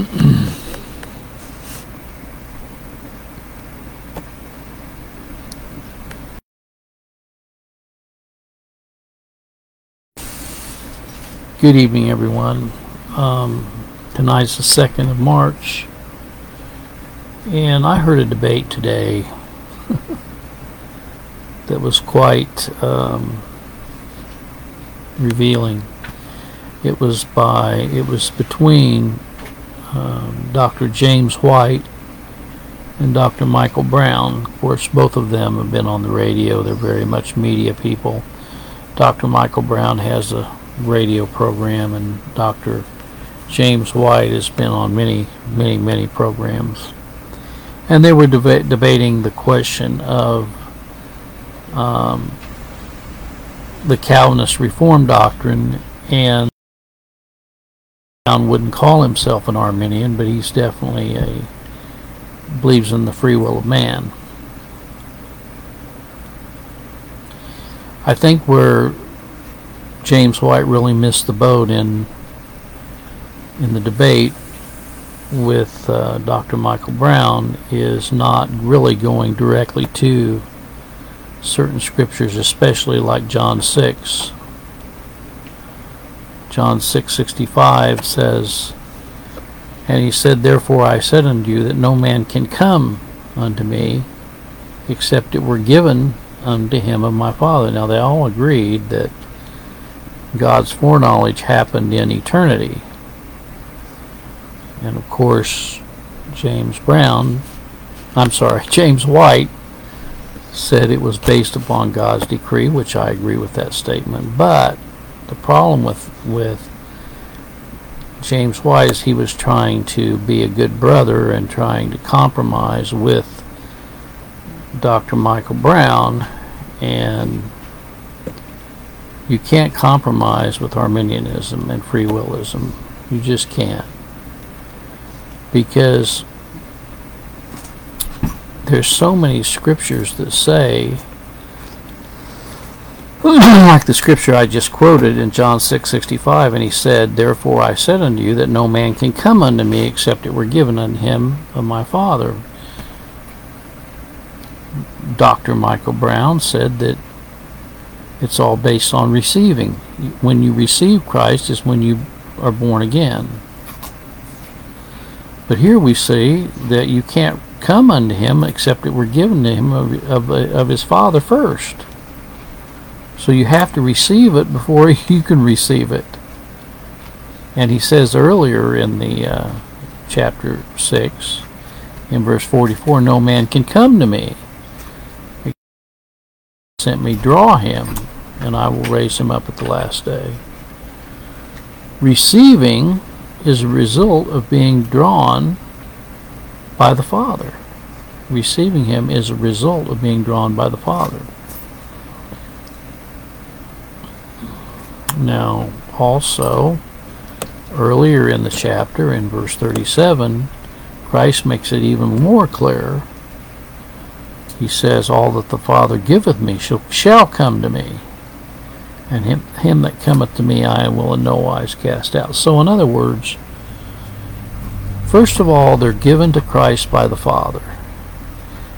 Good evening, everyone. Um, tonight's the 2nd of March, and I heard a debate today that was quite um, revealing. It was by, it was between um, Dr. James White and Dr. Michael Brown. Of course, both of them have been on the radio. They're very much media people. Dr. Michael Brown has a radio program, and Dr. James White has been on many, many, many programs. And they were deba- debating the question of um, the Calvinist Reform doctrine, and Brown wouldn't call himself an Arminian, but he's definitely a believes in the free will of man. I think where James White really missed the boat in in the debate with uh, Dr. Michael Brown is not really going directly to certain scriptures, especially like John 6. John 6:65 says, and he said, Therefore I said unto you that no man can come unto me except it were given unto him of my Father. Now they all agreed that God's foreknowledge happened in eternity. And of course, James Brown, I'm sorry, James White said it was based upon God's decree, which I agree with that statement. But the problem with with James White is he was trying to be a good brother and trying to compromise with Dr. Michael Brown and you can't compromise with Arminianism and free willism. You just can't. Because there's so many scriptures that say like the scripture I just quoted in John 6:65 and he said therefore I said unto you that no man can come unto me except it were given unto him of my father Dr. Michael Brown said that it's all based on receiving. When you receive Christ is when you are born again. But here we see that you can't come unto him except it were given to him of, of, of his Father first. So you have to receive it before you can receive it. And he says earlier in the uh, chapter 6, in verse 44, No man can come to me. Sent me, draw him and I will raise him up at the last day. Receiving is a result of being drawn by the Father. Receiving him is a result of being drawn by the Father. Now, also, earlier in the chapter, in verse 37, Christ makes it even more clear. He says, All that the Father giveth me shall, shall come to me and him, him that cometh to me I will in no wise cast out. So, in other words, first of all, they're given to Christ by the Father.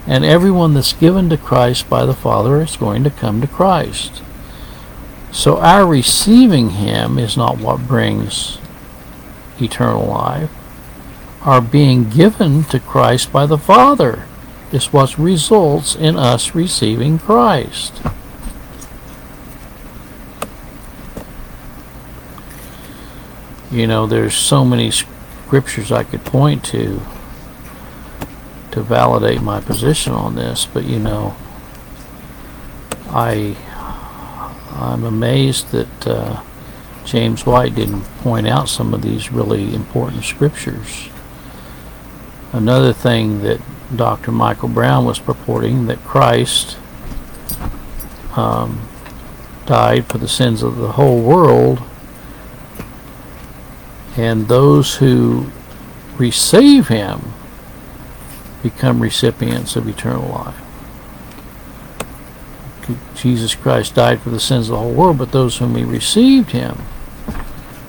And everyone that's given to Christ by the Father is going to come to Christ. So, our receiving Him is not what brings eternal life. Our being given to Christ by the Father is what results in us receiving Christ. you know, there's so many scriptures I could point to to validate my position on this, but you know, I I'm amazed that uh, James White didn't point out some of these really important scriptures. Another thing that Dr. Michael Brown was purporting that Christ um, died for the sins of the whole world and those who receive him become recipients of eternal life. Jesus Christ died for the sins of the whole world, but those whom he received him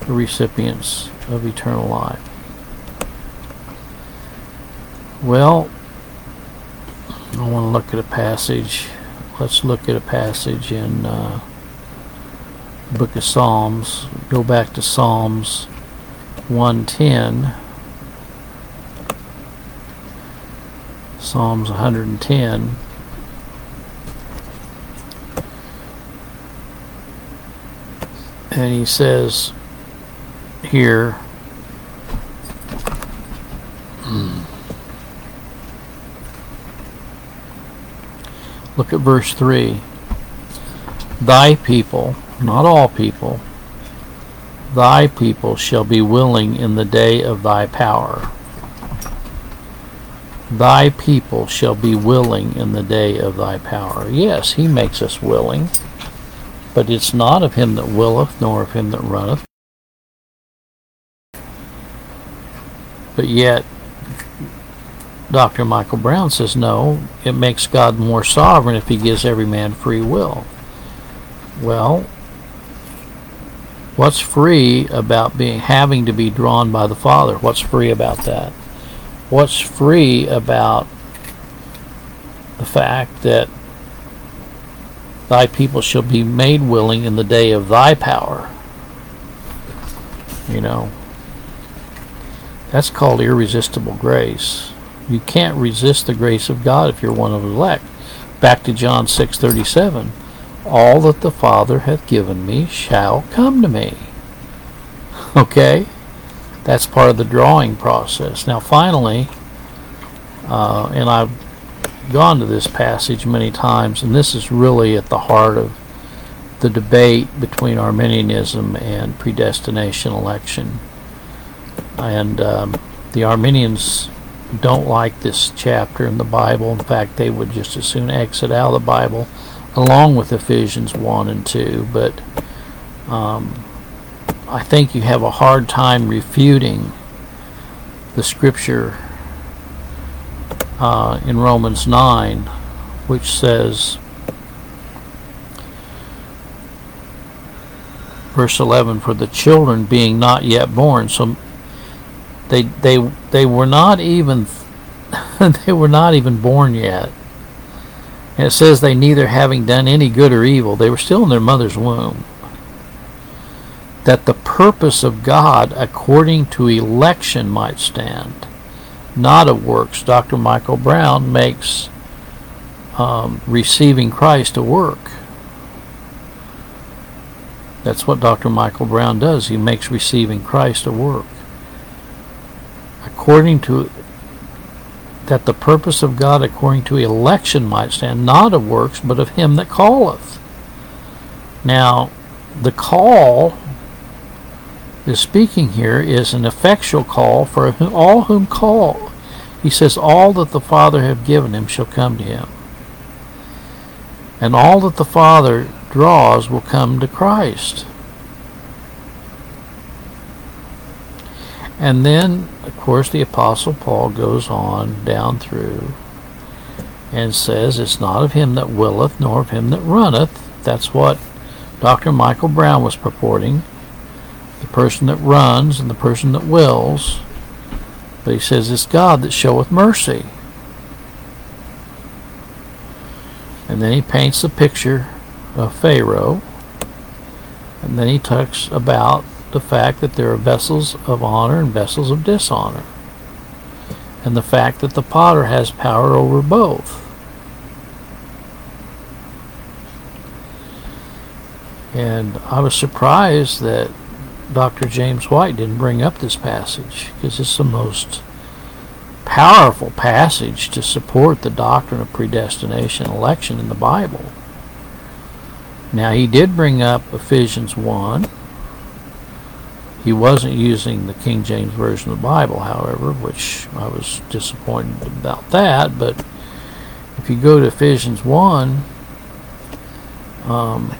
are recipients of eternal life. Well, I want to look at a passage. Let's look at a passage in uh, book of Psalms. Go back to Psalms 110. Psalms 110. And he says here, hmm. look at verse 3. Thy people, not all people, thy people shall be willing in the day of thy power. Thy people shall be willing in the day of thy power. Yes, he makes us willing, but it's not of him that willeth, nor of him that runneth. But yet, Dr. Michael Brown says no, it makes God more sovereign if he gives every man free will. Well, what's free about being having to be drawn by the Father? What's free about that? what's free about the fact that thy people shall be made willing in the day of thy power. You know, that's called irresistible grace. You can't resist the grace of God if you're one of the elect. Back to John 6:37. All that the Father hath given me shall come to me. Okay? that's part of the drawing process. Now, finally, uh, and I've gone to this passage many times, and this is really at the heart of the debate between Arminianism and predestination election. And um, the Arminians don't like this chapter in the Bible. In fact, they would just as soon exit out of the Bible along with Ephesians 1 and 2. But um, I think you have a hard time refuting the scripture uh, in Romans 9, which says, verse 11, for the children being not yet born. So they, they, they were not even, they were not even born yet. And it says they neither having done any good or evil, they were still in their mother's womb that the purpose of God according to election might stand, not of works. Dr. Michael Brown makes um, receiving Christ a work. That's what Dr. Michael Brown does. He makes receiving Christ a work. According to that the purpose of God according to election might stand, not of works, but of him that calleth. Now, the call the speaking here is an effectual call for all whom call. He says, All that the Father have given him shall come to him. And all that the Father draws will come to Christ. And then, of course, the Apostle Paul goes on down through and says, It's not of him that willeth, nor of him that runneth. That's what Dr. Michael Brown was purporting the person that runs and the person that wills. But he says it's God that showeth mercy. And then he paints a picture of Pharaoh. And then he talks about the fact that there are vessels of honor and vessels of dishonor. And the fact that the potter has power over both. And I was surprised that Dr. James White didn't bring up this passage because it's the most powerful passage to support the doctrine of predestination and election in the Bible. Now, he did bring up Ephesians 1. He wasn't using the King James Version of the Bible, however, which I was disappointed about that. But if you go to Ephesians 1, um,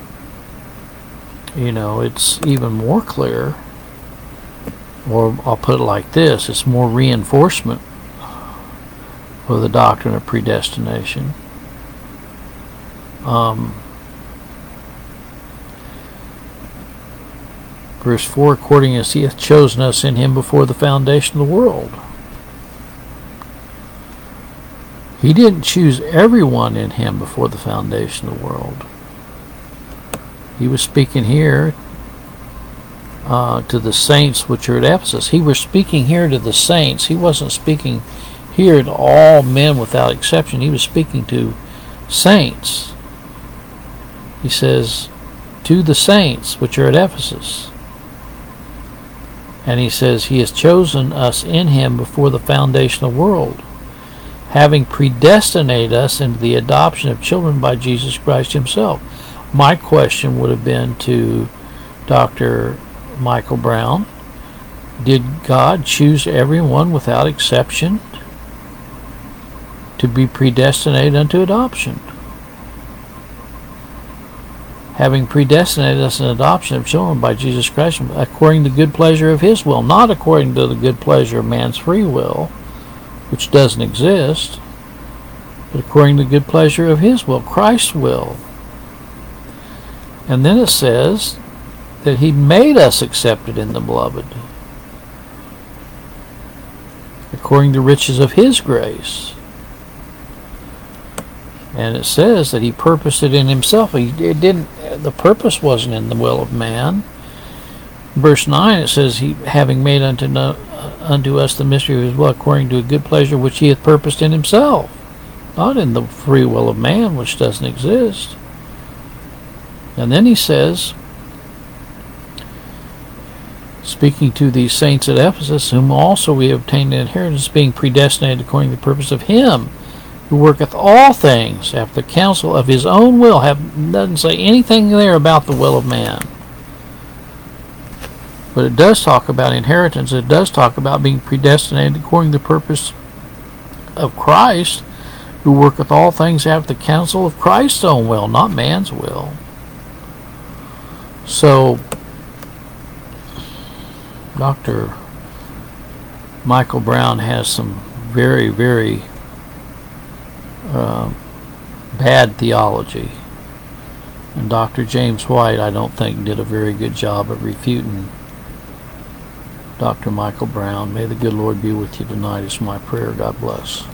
you know, it's even more clear, or I'll put it like this it's more reinforcement for the doctrine of predestination. Um, verse 4 according as he hath chosen us in him before the foundation of the world. He didn't choose everyone in him before the foundation of the world. He was speaking here uh, to the saints which are at Ephesus. He was speaking here to the saints. He wasn't speaking here to all men without exception. He was speaking to saints. He says, to the saints which are at Ephesus. And he says, He has chosen us in him before the foundation of the world, having predestinated us into the adoption of children by Jesus Christ himself. My question would have been to Dr. Michael Brown Did God choose everyone without exception to be predestinated unto adoption? having predestinated us in adoption of children by Jesus Christ according to the good pleasure of his will, not according to the good pleasure of man's free will, which doesn't exist, but according to the good pleasure of his will, Christ's will. And then it says that he made us accepted in the beloved, according to riches of his grace. And it says that he purposed it in himself. He it didn't. The purpose wasn't in the will of man. Verse nine it says, "He having made unto no, unto us the mystery of his will, according to a good pleasure which he hath purposed in himself, not in the free will of man, which doesn't exist." And then he says, speaking to these saints at Ephesus, whom also we obtained an inheritance, being predestinated according to the purpose of him who worketh all things after the counsel of his own will. Have doesn't say anything there about the will of man. But it does talk about inheritance. It does talk about being predestinated according to the purpose of Christ, who worketh all things after the counsel of Christ's own will, not man's will. So, Dr. Michael Brown has some very, very uh, bad theology. And Dr. James White, I don't think, did a very good job of refuting Dr. Michael Brown. May the good Lord be with you tonight, is my prayer. God bless.